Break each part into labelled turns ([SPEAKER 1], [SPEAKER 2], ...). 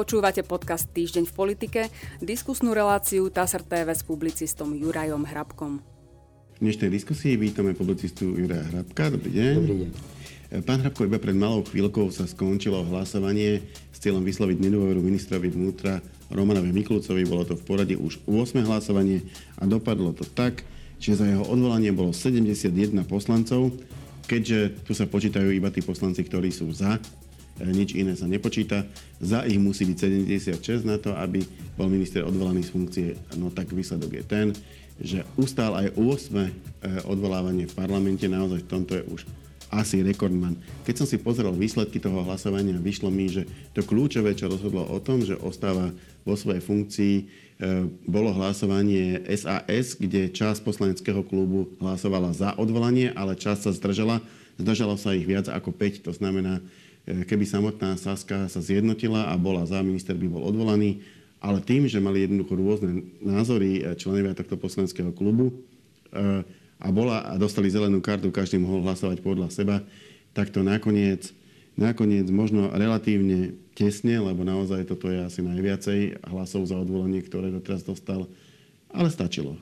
[SPEAKER 1] Počúvate podcast Týždeň v politike, diskusnú reláciu TASR TV s publicistom Jurajom Hrabkom.
[SPEAKER 2] V dnešnej diskusii vítame publicistu Juraja Hrabka. Dobrý deň.
[SPEAKER 3] Dobrý deň.
[SPEAKER 2] Pán Hrabko, iba pred malou chvíľkou sa skončilo hlasovanie s cieľom vysloviť nedôveru ministrovi vnútra Romanovi Mikulcovi. Bolo to v poradí už 8. hlasovanie a dopadlo to tak, že za jeho odvolanie bolo 71 poslancov, keďže tu sa počítajú iba tí poslanci, ktorí sú za, nič iné sa nepočíta. Za ich musí byť 76 na to, aby bol minister odvolaný z funkcie. No tak výsledok je ten, že ustál aj 8 e, odvolávanie v parlamente. Naozaj v tomto je už asi rekordman. Keď som si pozrel výsledky toho hlasovania, vyšlo mi, že to kľúčové, čo rozhodlo o tom, že ostáva vo svojej funkcii, e, bolo hlasovanie SAS, kde časť poslaneckého klubu hlasovala za odvolanie, ale časť sa zdržala. Zdržalo sa ich viac ako 5, to znamená, keby samotná Saska sa zjednotila a bola za, minister by bol odvolaný. Ale tým, že mali jednoducho rôzne názory e, členovia tohto poslaneckého klubu e, a, bola, a dostali zelenú kartu, každý mohol hlasovať podľa seba, tak to nakoniec, nakoniec možno relatívne tesne, lebo naozaj toto je asi najviacej hlasov za odvolanie, ktoré doteraz dostal, ale stačilo.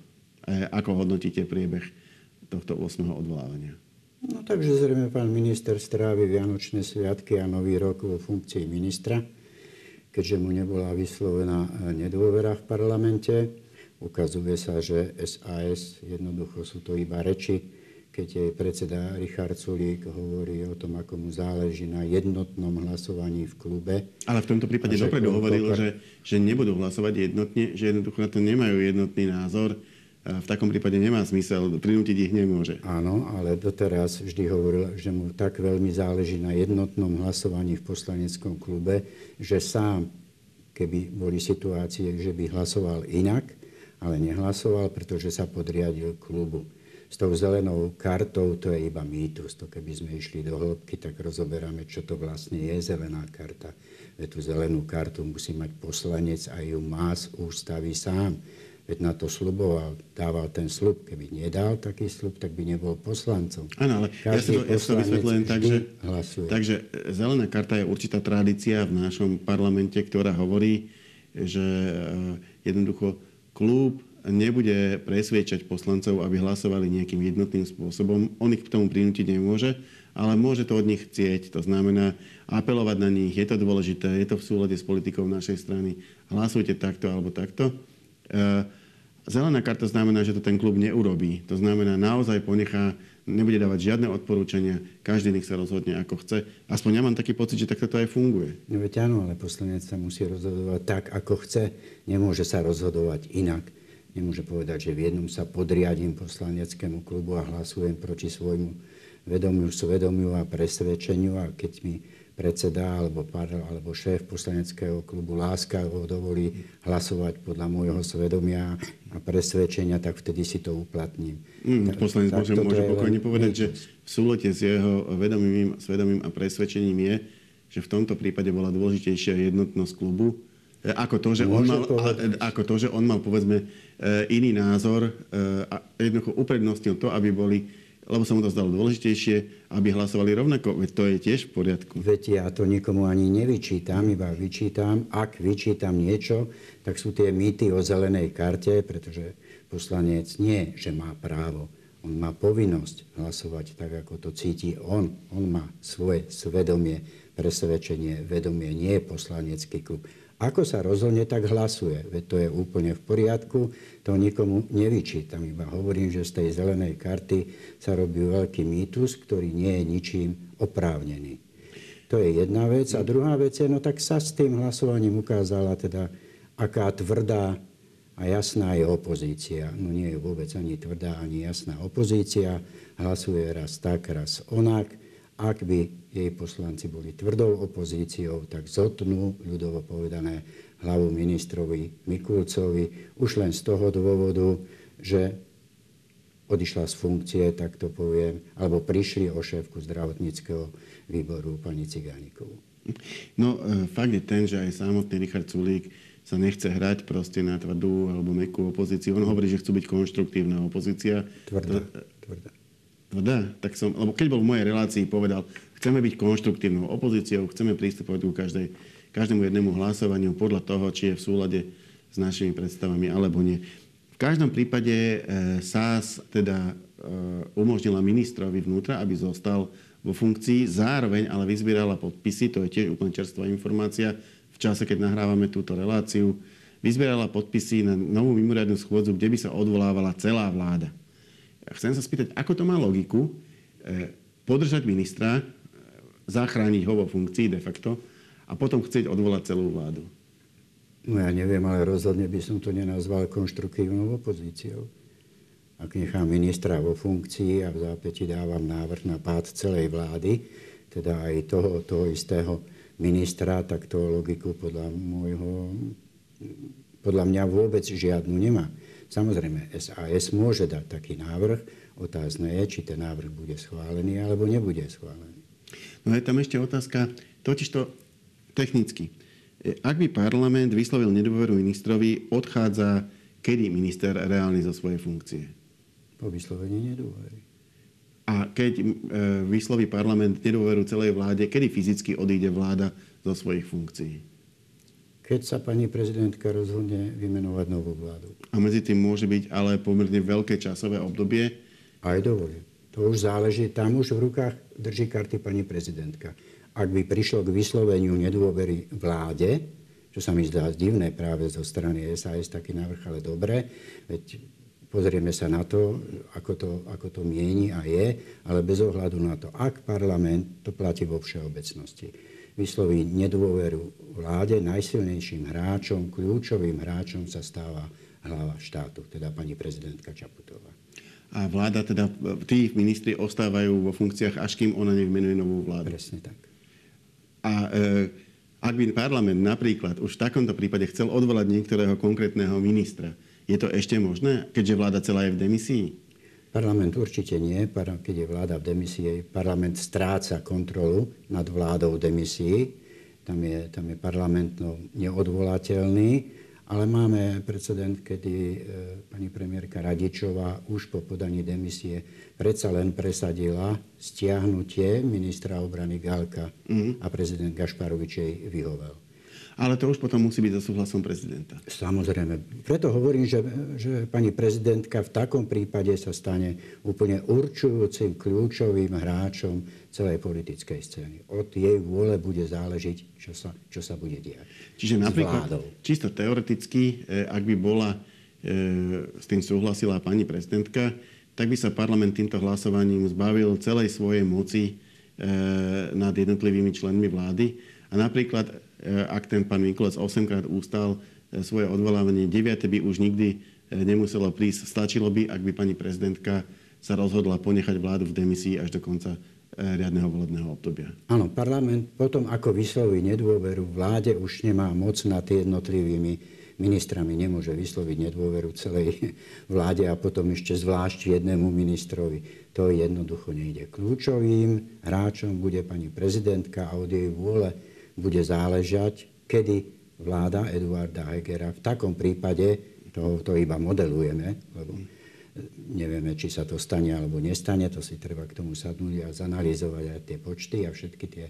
[SPEAKER 2] Ako hodnotíte priebeh tohto 8. odvolávania?
[SPEAKER 3] No takže zrejme pán minister strávi Vianočné sviatky a Nový rok vo funkcii ministra, keďže mu nebola vyslovená nedôvera v parlamente. Ukazuje sa, že SAS jednoducho sú to iba reči, keď jej predseda Richard Sulík hovorí o tom, ako mu záleží na jednotnom hlasovaní v klube.
[SPEAKER 2] Ale v tomto prípade dopredu hovoril, že, že nebudú hlasovať jednotne, že jednoducho na to nemajú jednotný názor v takom prípade nemá zmysel, prinútiť ich nemôže.
[SPEAKER 3] Áno, ale doteraz vždy hovoril, že mu tak veľmi záleží na jednotnom hlasovaní v poslaneckom klube, že sám, keby boli situácie, že by hlasoval inak, ale nehlasoval, pretože sa podriadil klubu. S tou zelenou kartou to je iba mýtus. To keby sme išli do hĺbky, tak rozoberáme, čo to vlastne je zelená karta. Tú zelenú kartu musí mať poslanec a ju má z ústavy sám. Veď na to sluboval, dával ten slub. Keby nedal taký slub, tak by nebol poslancom.
[SPEAKER 2] Áno, ale ja sa to, ja to vysvetľujem tak, že, takže zelená karta je určitá tradícia v našom parlamente, ktorá hovorí, že eh, jednoducho klub nebude presviečať poslancov, aby hlasovali nejakým jednotným spôsobom. On ich k tomu prinútiť nemôže, ale môže to od nich chcieť. To znamená apelovať na nich, je to dôležité, je to v súlade s politikou našej strany. Hlasujte takto alebo takto. Zelená karta znamená, že to ten klub neurobí. To znamená, naozaj ponechá, nebude dávať žiadne odporúčania, každý nech sa rozhodne ako chce. Aspoň ja mám taký pocit, že takto to aj funguje.
[SPEAKER 3] No veď áno, ale poslanec sa musí rozhodovať tak, ako chce. Nemôže sa rozhodovať inak. Nemôže povedať, že v jednom sa podriadím poslaneckému klubu a hlasujem proti svojmu vedomiu, svedomiu a presvedčeniu a keď mi predseda alebo, par, alebo šéf poslaneckého klubu ho dovolí hlasovať podľa môjho svedomia a presvedčenia, tak vtedy si to uplatním.
[SPEAKER 2] Mm, poslanec môže, môže pokojne povedať, že v súlete s jeho vedomým, svedomím a presvedčením je, že v tomto prípade bola dôležitejšia jednotnosť klubu, e, ako to, že, on mal, ako to, že on mal, povedzme, e, iný názor e, a jednoducho uprednostnil to, aby boli lebo sa mu to zdalo dôležitejšie, aby hlasovali rovnako. Veď to je tiež v poriadku.
[SPEAKER 3] Veď ja to nikomu ani nevyčítam, iba vyčítam. Ak vyčítam niečo, tak sú tie mýty o zelenej karte, pretože poslanec nie, že má právo. On má povinnosť hlasovať tak, ako to cíti on. On má svoje svedomie, presvedčenie, vedomie, nie je poslanecký klub. Ako sa rozhodne, tak hlasuje. Veď to je úplne v poriadku, to nikomu nevyčítam. Iba hovorím, že z tej zelenej karty sa robí veľký mýtus, ktorý nie je ničím oprávnený. To je jedna vec. A druhá vec je, no tak sa s tým hlasovaním ukázala teda, aká tvrdá a jasná je opozícia. No nie je vôbec ani tvrdá, ani jasná opozícia. Hlasuje raz tak, raz onak ak by jej poslanci boli tvrdou opozíciou, tak zotnú, ľudovo povedané, hlavu ministrovi Mikulcovi už len z toho dôvodu, že odišla z funkcie, tak to poviem, alebo prišli o šéfku zdravotníckého výboru pani Cigánikovú.
[SPEAKER 2] No, e, fakt je ten, že aj samotný Richard Sulík sa nechce hrať proste na tvrdú alebo mekú opozíciu. On hovorí, že chcú byť konštruktívna opozícia.
[SPEAKER 3] Tvrdá. tvrdá.
[SPEAKER 2] Tvrdá? Tak som, lebo keď bol v mojej relácii povedal, chceme byť konštruktívnou opozíciou, chceme pristupovať ku každej každému jednému hlasovaniu podľa toho, či je v súlade s našimi predstavami alebo nie. V každom prípade e, SAS teda e, umožnila ministrovi vnútra, aby zostal vo funkcii, zároveň ale vyzbierala podpisy, to je tiež úplne čerstvá informácia, v čase, keď nahrávame túto reláciu, vyzbierala podpisy na novú mimoriadnu schôdzu, kde by sa odvolávala celá vláda. Chcem sa spýtať, ako to má logiku e, podržať ministra, zachrániť ho vo funkcii de facto a potom chcieť odvolať celú vládu.
[SPEAKER 3] No ja neviem, ale rozhodne by som to nenazval konštruktívnou opozíciou. Ak nechám ministra vo funkcii a v zápäti dávam návrh na pád celej vlády, teda aj toho, toho istého ministra, tak to logiku podľa môjho, podľa mňa vôbec žiadnu nemá. Samozrejme, SAS môže dať taký návrh, otázne je, či ten návrh bude schválený alebo nebude schválený.
[SPEAKER 2] No je tam ešte otázka, totižto technicky. E, ak by parlament vyslovil nedôveru ministrovi, odchádza kedy minister reálne zo svojej funkcie?
[SPEAKER 3] Po vyslovení nedôvery.
[SPEAKER 2] A keď e, vysloví parlament nedôveru celej vláde, kedy fyzicky odíde vláda zo svojich funkcií?
[SPEAKER 3] Keď sa pani prezidentka rozhodne vymenovať novú vládu.
[SPEAKER 2] A medzi tým môže byť ale pomerne veľké časové obdobie?
[SPEAKER 3] Aj dovolím. To už záleží, tam už v rukách drží karty pani prezidentka ak by prišlo k vysloveniu nedôvery vláde, čo sa mi zdá divné práve zo strany SAS taký návrh, ale dobre, veď pozrieme sa na to ako, to, ako to mieni a je, ale bez ohľadu na to, ak parlament, to platí vo všeobecnosti, vysloví nedôveru vláde, najsilnejším hráčom, kľúčovým hráčom sa stáva hlava štátu, teda pani prezidentka Čaputová.
[SPEAKER 2] A vláda, teda tí ministri ostávajú vo funkciách, až kým ona nevymenuje novú vládu.
[SPEAKER 3] Presne tak.
[SPEAKER 2] A e, ak by parlament napríklad už v takomto prípade chcel odvolať niektorého konkrétneho ministra, je to ešte možné, keďže vláda celá je v demisii?
[SPEAKER 3] Parlament určite nie. Keď je vláda v demisii, parlament stráca kontrolu nad vládou v demisii. Tam je, tam je parlament no, neodvolateľný. Ale máme precedent, kedy e, pani premiérka Radičová už po podaní demisie predsa len presadila stiahnutie ministra obrany Galka mm. a prezident Gašparovič jej vyhovel.
[SPEAKER 2] Ale to už potom musí byť za súhlasom prezidenta.
[SPEAKER 3] Samozrejme. Preto hovorím, že, že pani prezidentka v takom prípade sa stane úplne určujúcim, kľúčovým hráčom celej politickej scény. Od jej vôle bude záležiť, čo sa, čo sa bude diať.
[SPEAKER 2] Čiže napríklad, čisto teoreticky, e, ak by bola, e, s tým súhlasila pani prezidentka, tak by sa parlament týmto hlasovaním zbavil celej svojej moci e, nad jednotlivými členmi vlády. A napríklad Eh, ak ten pán Mikulec 8 krát ústal eh, svoje odvolávanie, 9. by už nikdy eh, nemuselo prísť. Stačilo by, ak by pani prezidentka sa rozhodla ponechať vládu v demisii až do konca riadneho volebného obdobia.
[SPEAKER 3] Áno, parlament potom, ako vysloví nedôveru vláde, už nemá moc nad jednotlivými ministrami. Nemôže vysloviť nedôveru celej vláde a potom ešte zvlášť jednému ministrovi. To jednoducho nejde. Kľúčovým hráčom bude pani prezidentka a od jej vôle bude záležať, kedy vláda Eduarda Hegera v takom prípade, to, to iba modelujeme, lebo nevieme, či sa to stane alebo nestane, to si treba k tomu sadnúť a zanalýzovať aj tie počty a všetky tie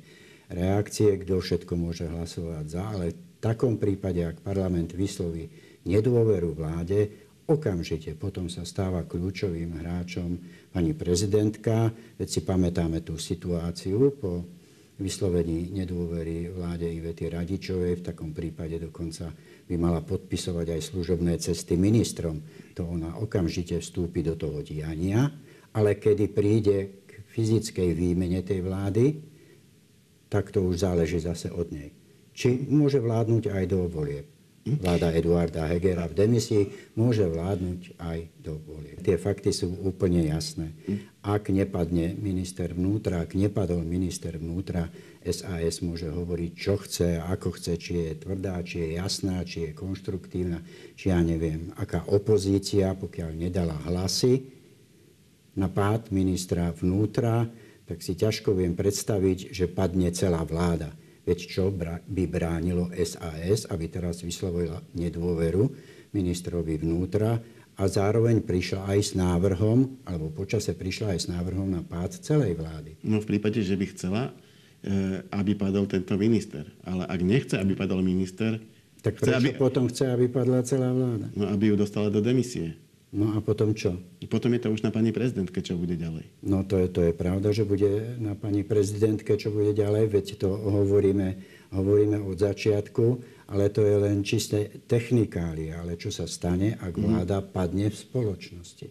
[SPEAKER 3] reakcie, kto všetko môže hlasovať za, ale v takom prípade, ak parlament vysloví nedôveru vláde, okamžite potom sa stáva kľúčovým hráčom pani prezidentka. Veď si pamätáme tú situáciu po vyslovení nedôvery vláde Ivety Radičovej. V takom prípade dokonca by mala podpisovať aj služobné cesty ministrom. To ona okamžite vstúpi do toho diania, ale kedy príde k fyzickej výmene tej vlády, tak to už záleží zase od nej. Či môže vládnuť aj do volieb vláda Eduarda Hegera v demisii môže vládnuť aj do volie. Tie fakty sú úplne jasné. Ak nepadne minister vnútra, ak nepadol minister vnútra, SAS môže hovoriť, čo chce, ako chce, či je tvrdá, či je jasná, či je konštruktívna, či ja neviem, aká opozícia, pokiaľ nedala hlasy na pád ministra vnútra, tak si ťažko viem predstaviť, že padne celá vláda. Veď čo by bránilo SAS, aby teraz vyslovila nedôveru ministrovi vnútra a zároveň prišla aj s návrhom, alebo počase prišla aj s návrhom na pád celej vlády.
[SPEAKER 2] No v prípade, že by chcela, aby padol tento minister. Ale ak nechce, aby padol minister,
[SPEAKER 3] tak prečo
[SPEAKER 2] chce,
[SPEAKER 3] aby... potom chce, aby padla celá vláda?
[SPEAKER 2] No, aby ju dostala do demisie.
[SPEAKER 3] No a potom čo?
[SPEAKER 2] Potom je to už na pani prezidentke, čo bude ďalej.
[SPEAKER 3] No to je, to je pravda, že bude na pani prezidentke, čo bude ďalej, veď to hovoríme, hovoríme od začiatku, ale to je len čisté technikálie. Ale čo sa stane, ak mhm. vláda padne v spoločnosti?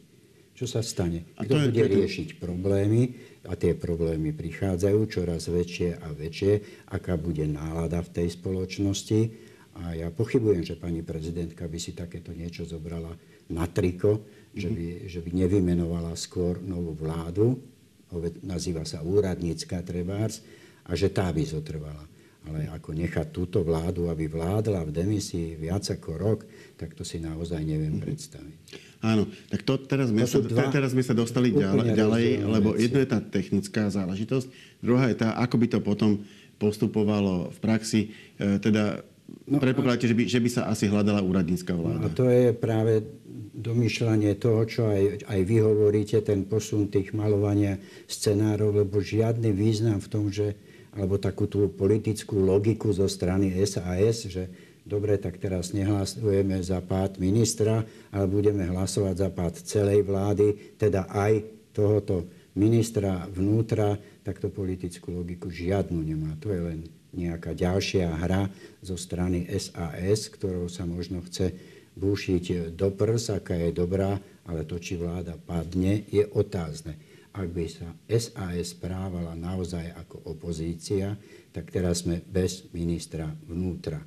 [SPEAKER 3] Čo sa stane? Kto bude riešiť problémy? A tie problémy prichádzajú čoraz väčšie a väčšie. Aká bude nálada v tej spoločnosti? A ja pochybujem, že pani prezidentka by si takéto niečo zobrala na triko, že by, že by nevymenovala skôr novú vládu, nazýva sa úradnícka trebárs, a že tá by zotrvala. Ale ako nechať túto vládu, aby vládla v demisii viac ako rok, tak to si naozaj neviem predstaviť.
[SPEAKER 2] Áno, tak to teraz sme, to sa, teraz sme sa dostali ďalej, ďalej lebo jedno je tá technická záležitosť, druhá je tá, ako by to potom postupovalo v praxi. E, teda No, Predpokladáte, že by, že by sa asi hľadala úradnícka vláda.
[SPEAKER 3] A to je práve domýšľanie toho, čo aj, aj vy hovoríte, ten posun tých malovania scenárov, lebo žiadny význam v tom, že, alebo takú tú politickú logiku zo strany SAS, že dobre, tak teraz nehlasujeme za pád ministra, ale budeme hlasovať za pád celej vlády, teda aj tohoto ministra vnútra, takto politickú logiku žiadnu nemá. To je len nejaká ďalšia hra zo strany SAS, ktorou sa možno chce búšiť do prs, aká je dobrá, ale to, či vláda padne, je otázne. Ak by sa SAS správala naozaj ako opozícia, tak teraz sme bez ministra vnútra.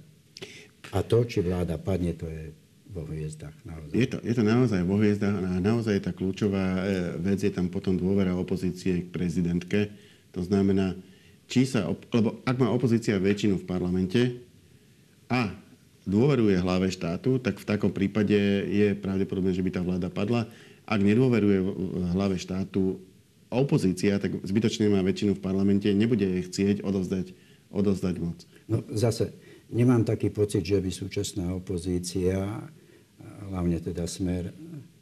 [SPEAKER 3] A to, či vláda padne, to je vo hviezdach. Naozaj.
[SPEAKER 2] Je, to, je to naozaj vo hviezdach a naozaj tá kľúčová e, vec je tam potom dôvera opozície k prezidentke. To znamená, či sa, lebo ak má opozícia väčšinu v parlamente a dôveruje hlave štátu, tak v takom prípade je pravdepodobné, že by tá vláda padla. Ak nedôveruje hlave štátu opozícia, tak zbytočne má väčšinu v parlamente, nebude jej chcieť odovzdať, odovzdať moc.
[SPEAKER 3] No zase, nemám taký pocit, že by súčasná opozícia, hlavne teda smer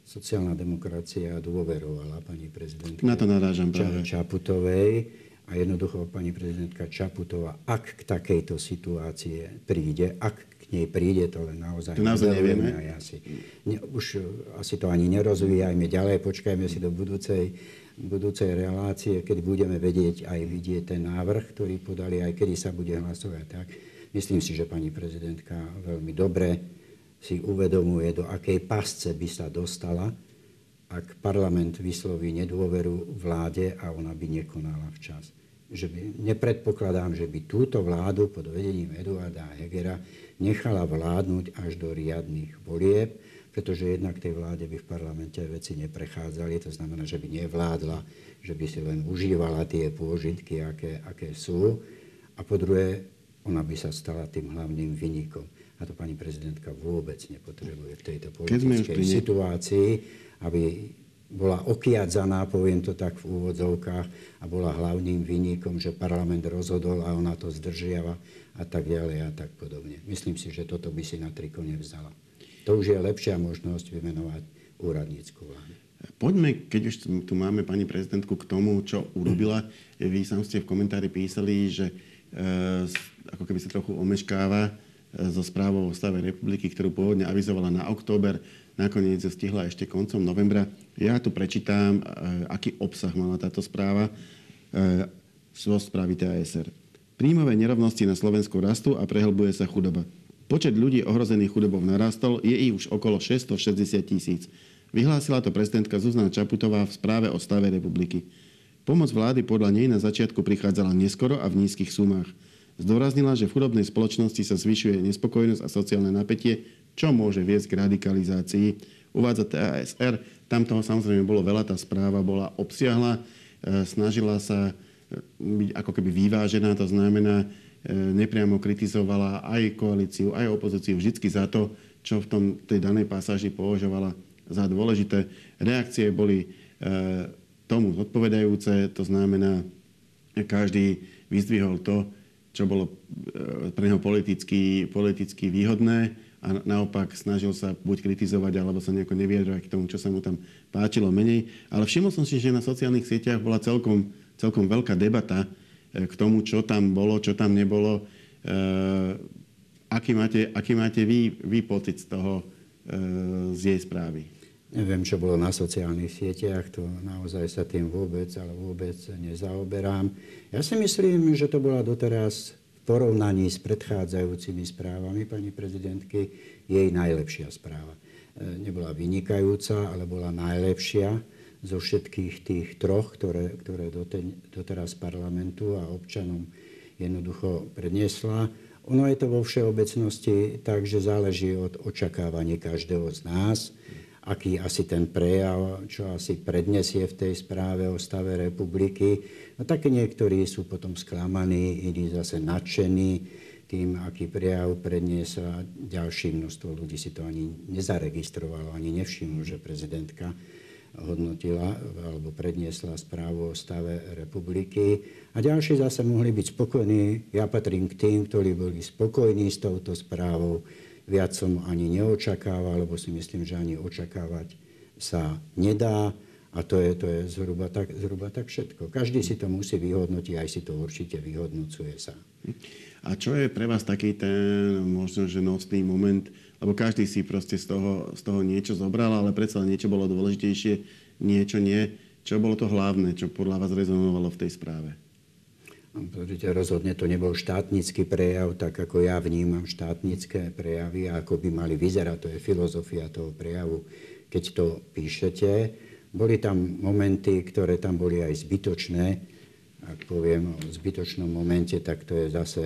[SPEAKER 3] sociálna demokracia dôverovala pani prezidentke
[SPEAKER 2] Na to narážam
[SPEAKER 3] práve. Čaputovej a jednoducho pani prezidentka Čaputová, ak k takejto situácie príde, ak k nej príde, to len naozaj,
[SPEAKER 2] to naozaj nevieme.
[SPEAKER 3] A ja si, ne, už asi to ani nerozvíjajme ďalej, počkajme si do budúcej, budúcej relácie, keď budeme vedieť aj vidieť ten návrh, ktorý podali, aj kedy sa bude hlasovať. Tak. Myslím si, že pani prezidentka veľmi dobre si uvedomuje, do akej pasce by sa dostala, ak parlament vysloví nedôveru vláde a ona by nekonala včas že by, nepredpokladám, že by túto vládu pod vedením Eduarda Hegera nechala vládnuť až do riadných volieb, pretože jednak tej vláde by v parlamente veci neprechádzali, to znamená, že by nevládla, že by si len užívala tie pôžitky, aké, aké sú. A po druhé, ona by sa stala tým hlavným vynikom. A to pani prezidentka vôbec nepotrebuje v tejto politickej situácii, aby bola okiadzaná, poviem to tak v úvodzovkách, a bola hlavným vynikom, že parlament rozhodol a ona to zdržiava a tak ďalej a tak podobne. Myslím si, že toto by si na triko nevzala. To už je lepšia možnosť vymenovať úradnícku vládu.
[SPEAKER 2] Poďme, keď už tu máme pani prezidentku k tomu, čo urobila. Vy sám ste v komentári písali, že e, ako keby sa trochu omeškáva so správou o stave republiky, ktorú pôvodne avizovala na október nakoniec stihla ešte koncom novembra. Ja tu prečítam, e, aký obsah mala táto správa zo e, správy TASR. Príjmové nerovnosti na Slovensku rastú a prehlbuje sa chudoba. Počet ľudí ohrozených chudobou narastol, je ich už okolo 660 tisíc. Vyhlásila to prezidentka Zuzana Čaputová v správe o stave republiky. Pomoc vlády podľa nej na začiatku prichádzala neskoro a v nízkych sumách. Zdôraznila, že v chudobnej spoločnosti sa zvyšuje nespokojnosť a sociálne napätie, čo môže viesť k radikalizácii. Uvádza TASR, tam toho samozrejme bolo veľa, tá správa bola obsiahla, e, snažila sa e, byť ako keby vyvážená, to znamená, e, nepriamo kritizovala aj koalíciu, aj opozíciu vždy za to, čo v tom, tej danej pasáži považovala za dôležité. Reakcie boli tomu zodpovedajúce, to znamená, každý vyzdvihol to, čo bolo pre neho politicky, politicky výhodné a naopak snažil sa buď kritizovať, alebo sa nejako neviedrovať k tomu, čo sa mu tam páčilo menej. Ale všimol som si, že na sociálnych sieťach bola celkom, celkom veľká debata, k tomu, čo tam bolo, čo tam nebolo. Aký máte, aký máte vy, vy pocit z toho, z jej správy?
[SPEAKER 3] Neviem, čo bolo na sociálnych sieťach, to naozaj sa tým vôbec, ale vôbec nezaoberám. Ja si myslím, že to bola doteraz v porovnaní s predchádzajúcimi správami pani prezidentky jej najlepšia správa. E, nebola vynikajúca, ale bola najlepšia zo všetkých tých troch, ktoré, ktoré doteraz parlamentu a občanom jednoducho predniesla. Ono je to vo všeobecnosti tak, že záleží od očakávaní každého z nás aký asi ten prejav, čo asi prednesie v tej správe o stave republiky. No tak niektorí sú potom sklamaní, iní zase nadšení tým, aký prejav predniesla. Ďalšie množstvo ľudí si to ani nezaregistrovalo, ani nevšimlo, že prezidentka hodnotila alebo predniesla správu o stave republiky. A ďalší zase mohli byť spokojní. Ja patrím k tým, ktorí boli spokojní s touto správou Viac som ani neočakával, lebo si myslím, že ani očakávať sa nedá. A to je, to je zhruba, tak, zhruba tak všetko. Každý si to musí vyhodnotiť, aj si to určite vyhodnocuje sa.
[SPEAKER 2] A čo je pre vás taký ten možno, že nosný moment, lebo každý si proste z toho, z toho niečo zobral, ale predsa niečo bolo dôležitejšie, niečo nie. Čo bolo to hlavné, čo podľa vás rezonovalo v tej správe?
[SPEAKER 3] Pozrite, rozhodne to nebol štátnický prejav, tak ako ja vnímam štátnické prejavy a ako by mali vyzerať. To je filozofia toho prejavu. Keď to píšete, boli tam momenty, ktoré tam boli aj zbytočné. Ak poviem o zbytočnom momente, tak to je zase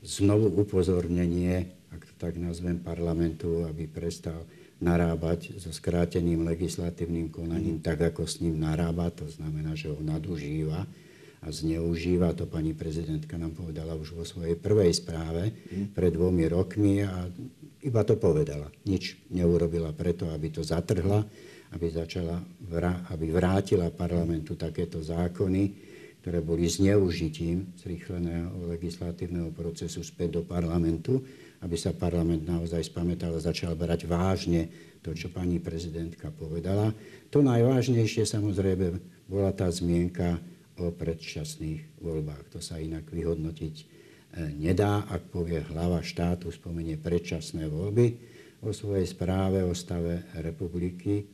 [SPEAKER 3] znovu upozornenie, ak to tak nazvem, parlamentu, aby prestal narábať so skráteným legislatívnym konaním tak, ako s ním narába. To znamená, že ho nadužíva a zneužíva. To pani prezidentka nám povedala už vo svojej prvej správe pred dvomi rokmi a iba to povedala. Nič neurobila preto, aby to zatrhla, aby, začala, aby vrátila parlamentu takéto zákony, ktoré boli zneužitím zrýchleného legislatívneho procesu späť do parlamentu, aby sa parlament naozaj spamätal a začal brať vážne to, čo pani prezidentka povedala. To najvážnejšie samozrejme bola tá zmienka o predčasných voľbách. To sa inak vyhodnotiť e, nedá, ak povie hlava štátu, spomenie predčasné voľby o svojej správe o stave republiky,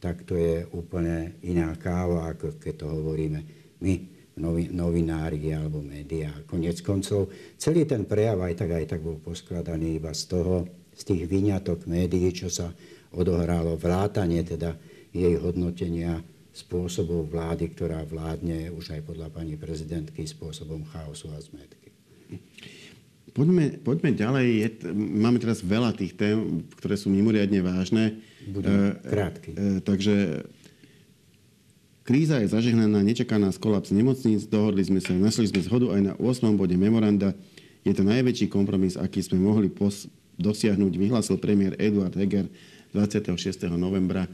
[SPEAKER 3] tak to je úplne iná káva, ako keď to hovoríme my, novi, novinári alebo médiá. Konec koncov, celý ten prejav aj tak, aj tak bol poskladaný iba z toho, z tých vyňatok médií, čo sa odohralo, vrátanie teda jej hodnotenia spôsobov vlády, ktorá vládne už aj podľa pani prezidentky spôsobom chaosu a zmetky.
[SPEAKER 2] Poďme, poďme ďalej. Je, máme teraz veľa tých tém, ktoré sú mimoriadne vážne.
[SPEAKER 3] Budem e, krátky.
[SPEAKER 2] E, takže kríza je zažehnaná, nečaká nás kolaps nemocníc. Dohodli sme sa, našli sme zhodu aj na 8. bode memoranda. Je to najväčší kompromis, aký sme mohli pos- dosiahnuť, vyhlásil premiér Eduard Heger 26. novembra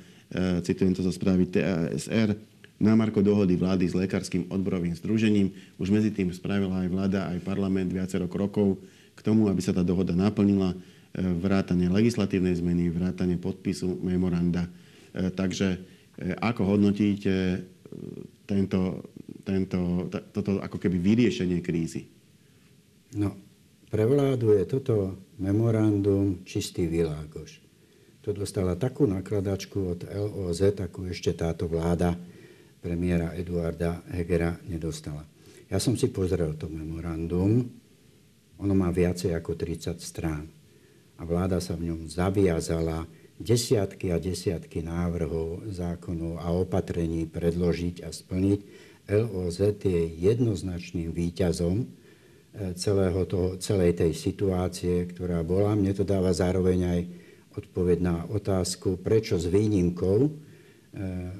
[SPEAKER 2] citujem to zo správy TASR, námarko dohody vlády s lekárskym odborovým združením. Už medzi tým spravila aj vláda, aj parlament viacero krokov k tomu, aby sa tá dohoda naplnila, e, vrátanie legislatívnej zmeny, vrátanie podpisu memoranda. E, takže ako hodnotíte tento, tento, toto ako keby vyriešenie krízy?
[SPEAKER 3] No, pre vládu je toto memorandum čistý világoš to dostala takú nakladačku od LOZ, ako ešte táto vláda premiéra Eduarda Hegera nedostala. Ja som si pozrel to memorandum, ono má viacej ako 30 strán. A vláda sa v ňom zaviazala desiatky a desiatky návrhov, zákonov a opatrení predložiť a splniť. LOZ je jednoznačným výťazom e, celého toho, celej tej situácie, ktorá bola. Mne to dáva zároveň aj odpoveď na otázku, prečo s výnimkou e,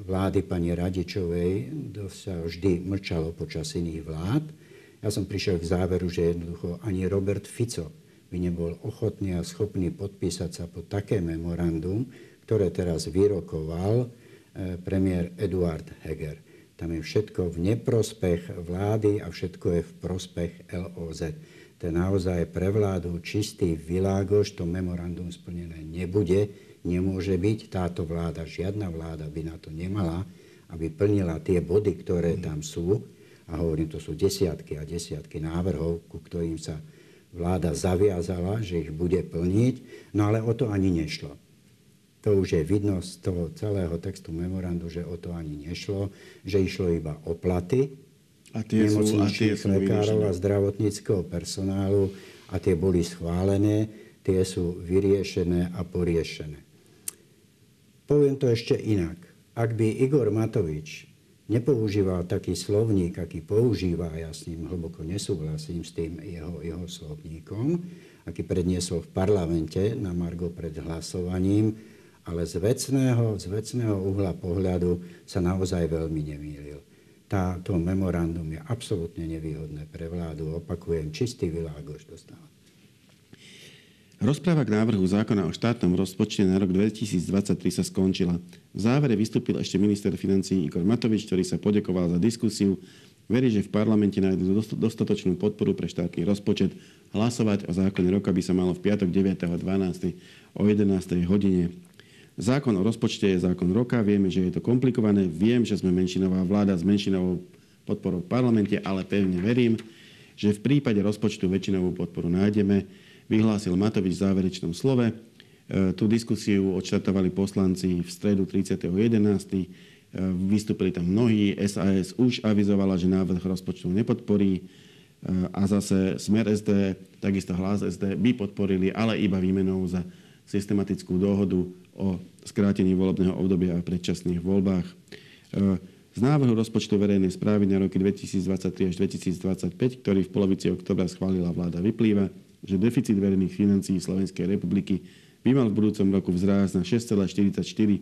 [SPEAKER 3] vlády pani Radičovej sa vždy mlčalo počas iných vlád. Ja som prišiel k záveru, že jednoducho ani Robert Fico by nebol ochotný a schopný podpísať sa pod také memorandum, ktoré teraz vyrokoval e, premiér Eduard Heger. Tam je všetko v neprospech vlády a všetko je v prospech LOZ to naozaj pre vládu čistý világoš, to memorandum splnené nebude, nemôže byť. Táto vláda, žiadna vláda by na to nemala, aby plnila tie body, ktoré tam sú. A hovorím, to sú desiatky a desiatky návrhov, ku ktorým sa vláda zaviazala, že ich bude plniť, no ale o to ani nešlo. To už je vidno z toho celého textu memorandu, že o to ani nešlo, že išlo iba o platy a tie nemocničných sú, a tie lekárov a zdravotníckého personálu a tie boli schválené, tie sú vyriešené a poriešené. Poviem to ešte inak. Ak by Igor Matovič nepoužíval taký slovník, aký používa, ja s ním hlboko nesúhlasím s tým jeho, jeho slovníkom, aký predniesol v parlamente na Margo pred hlasovaním, ale z vecného, z vecného uhla pohľadu sa naozaj veľmi nemýlil. Táto memorandum je absolútne nevýhodné pre vládu. Opakujem, čistý világoš dostáva.
[SPEAKER 2] Rozpráva k návrhu zákona o štátnom rozpočte na rok 2023 sa skončila. V závere vystúpil ešte minister financí Igor Matovič, ktorý sa podekoval za diskusiu. Verí, že v parlamente nájdu dostatočnú podporu pre štátny rozpočet. Hlasovať o zákone roka by sa malo v piatok 9.12. o 11. hodine. Zákon o rozpočte je zákon roka. Vieme, že je to komplikované. Viem, že sme menšinová vláda s menšinovou podporou v parlamente, ale pevne verím, že v prípade rozpočtu väčšinovú podporu nájdeme vyhlásil Matovič v záverečnom slove. E, tú diskusiu odštartovali poslanci v stredu 30.11. E, vystúpili tam mnohí. SAS už avizovala, že návrh rozpočtu nepodporí e, a zase Smer SD, takisto Hlas SD by podporili, ale iba výmenou za systematickú dohodu o skrátení volebného obdobia a predčasných voľbách. Z návrhu rozpočtu verejnej správy na roky 2023 až 2025, ktorý v polovici oktobra schválila vláda, vyplýva, že deficit verejných financií Slovenskej republiky by mal v budúcom roku vzrásť na 6,44%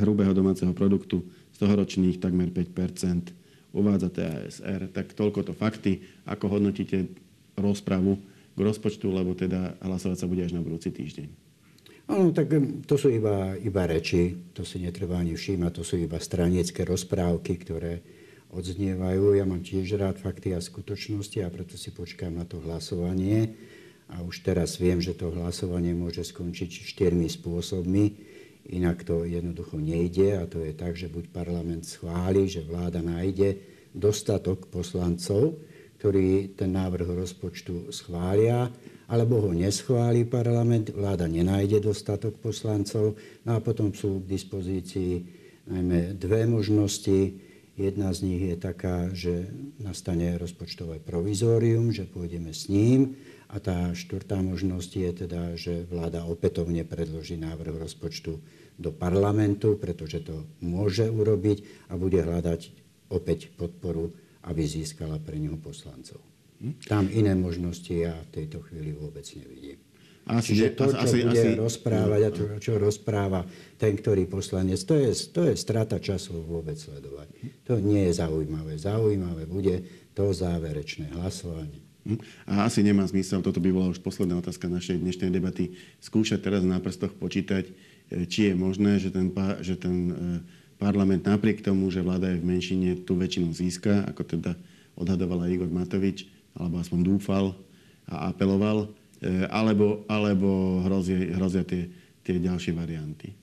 [SPEAKER 2] hrubého domáceho produktu, z toho ročných takmer 5% uvádza TASR. Tak toľko to fakty. Ako hodnotíte rozpravu k rozpočtu, lebo teda hlasovať sa bude až na budúci týždeň?
[SPEAKER 3] Áno, tak to sú iba, iba reči, to si netreba ani všímať, to sú iba straniecké rozprávky, ktoré odznievajú. Ja mám tiež rád fakty a skutočnosti a preto si počkám na to hlasovanie. A už teraz viem, že to hlasovanie môže skončiť štyrmi spôsobmi. Inak to jednoducho nejde a to je tak, že buď parlament schváli, že vláda nájde dostatok poslancov, ktorí ten návrh rozpočtu schvália, alebo ho neschváli parlament, vláda nenájde dostatok poslancov, no a potom sú k dispozícii najmä dve možnosti Jedna z nich je taká, že nastane rozpočtové provizórium, že pôjdeme s ním. A tá štvrtá možnosť je teda, že vláda opätovne predloží návrh rozpočtu do parlamentu, pretože to môže urobiť a bude hľadať opäť podporu, aby získala pre ňoho poslancov. Tam iné možnosti ja v tejto chvíli vôbec nevidím. Asi, Čiže to, čo asi, bude asi, rozprávať a to, čo rozpráva ten, ktorý poslanec, to je, to je strata času vôbec sledovať. To nie je zaujímavé. Zaujímavé bude to záverečné hlasovanie.
[SPEAKER 2] Hm? A asi nemá zmysel, toto by bola už posledná otázka našej dnešnej debaty, skúšať teraz na prstoch počítať, e, či je možné, že ten, že ten e, parlament napriek tomu, že vláda je v menšine, tú väčšinu získa, ako teda odhadovala Igor Matovič, alebo aspoň dúfal a apeloval, E, alebo, alebo hrozia, hrozia tie, tie ďalšie varianty?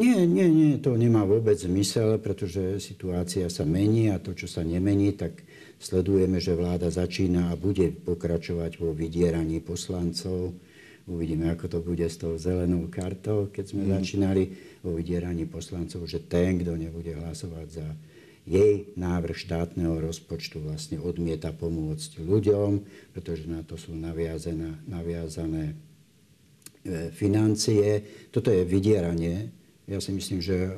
[SPEAKER 3] Nie, nie, nie, to nemá vôbec zmysel, pretože situácia sa mení a to, čo sa nemení, tak sledujeme, že vláda začína a bude pokračovať vo vydieraní poslancov. Uvidíme, ako to bude s tou zelenou kartou, keď sme mm. začínali vo vydieraní poslancov, že ten, kto nebude hlasovať za jej návrh štátneho rozpočtu vlastne odmieta pomôcť ľuďom, pretože na to sú naviazané, naviazané e, financie. Toto je vydieranie. Ja si myslím, že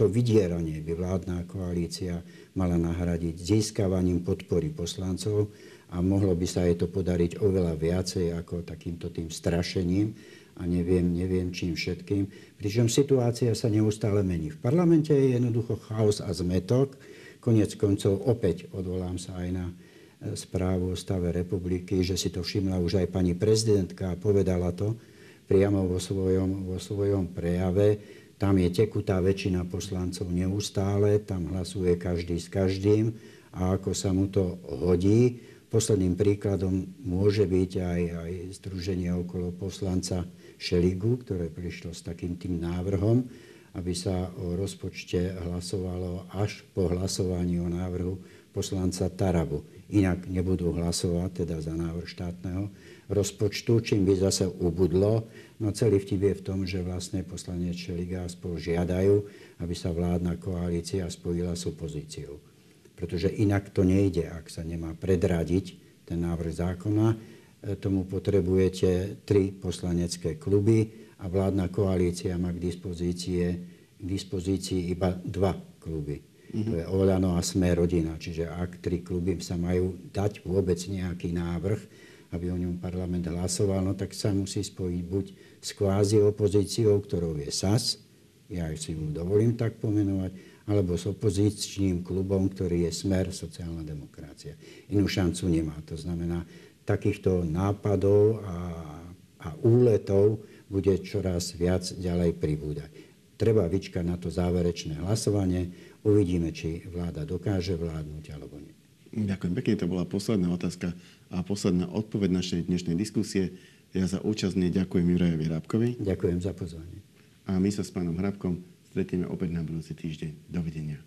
[SPEAKER 3] to vydieranie by vládna koalícia mala nahradiť získavaním podpory poslancov a mohlo by sa jej to podariť oveľa viacej ako takýmto tým strašením a neviem, neviem čím všetkým. Pričom situácia sa neustále mení. V parlamente je jednoducho chaos a zmetok. Konec koncov opäť odvolám sa aj na e, správu o stave republiky, že si to všimla už aj pani prezidentka a povedala to priamo vo svojom, vo svojom prejave. Tam je tekutá väčšina poslancov neustále, tam hlasuje každý s každým a ako sa mu to hodí. Posledným príkladom môže byť aj, aj združenie okolo poslanca Šeligu, ktoré prišlo s takým tým návrhom aby sa o rozpočte hlasovalo až po hlasovaní o návrhu poslanca Tarabu. Inak nebudú hlasovať teda za návrh štátneho rozpočtu, čím by zase ubudlo. No celý vtip je v tom, že vlastne poslanec Šeliga spolu žiadajú, aby sa vládna koalícia spojila s opozíciou. Pretože inak to nejde, ak sa nemá predradiť ten návrh zákona. E, tomu potrebujete tri poslanecké kluby a vládna koalícia má k k dispozícii iba dva kluby. Mm-hmm. To je Olano a Sme rodina. Čiže ak tri kluby sa majú dať vôbec nejaký návrh, aby o ňom parlament hlasoval, no tak sa musí spojiť buď s kvázi opozíciou, ktorou je SAS, ja si ju dovolím tak pomenovať, alebo s opozičným klubom, ktorý je Smer sociálna demokracia. Inú šancu nemá. To znamená, takýchto nápadov a, a úletov bude čoraz viac ďalej pribúdať. Treba vyčkať na to záverečné hlasovanie. Uvidíme, či vláda dokáže vládnuť alebo nie.
[SPEAKER 2] Ďakujem pekne, to bola posledná otázka a posledná odpoveď našej dnešnej diskusie. Ja za účastne ďakujem Jurajovi Rábkovi.
[SPEAKER 3] Ďakujem za pozvanie.
[SPEAKER 2] A my sa s pánom Hrabkom stretneme opäť na budúci týždeň. Dovidenia.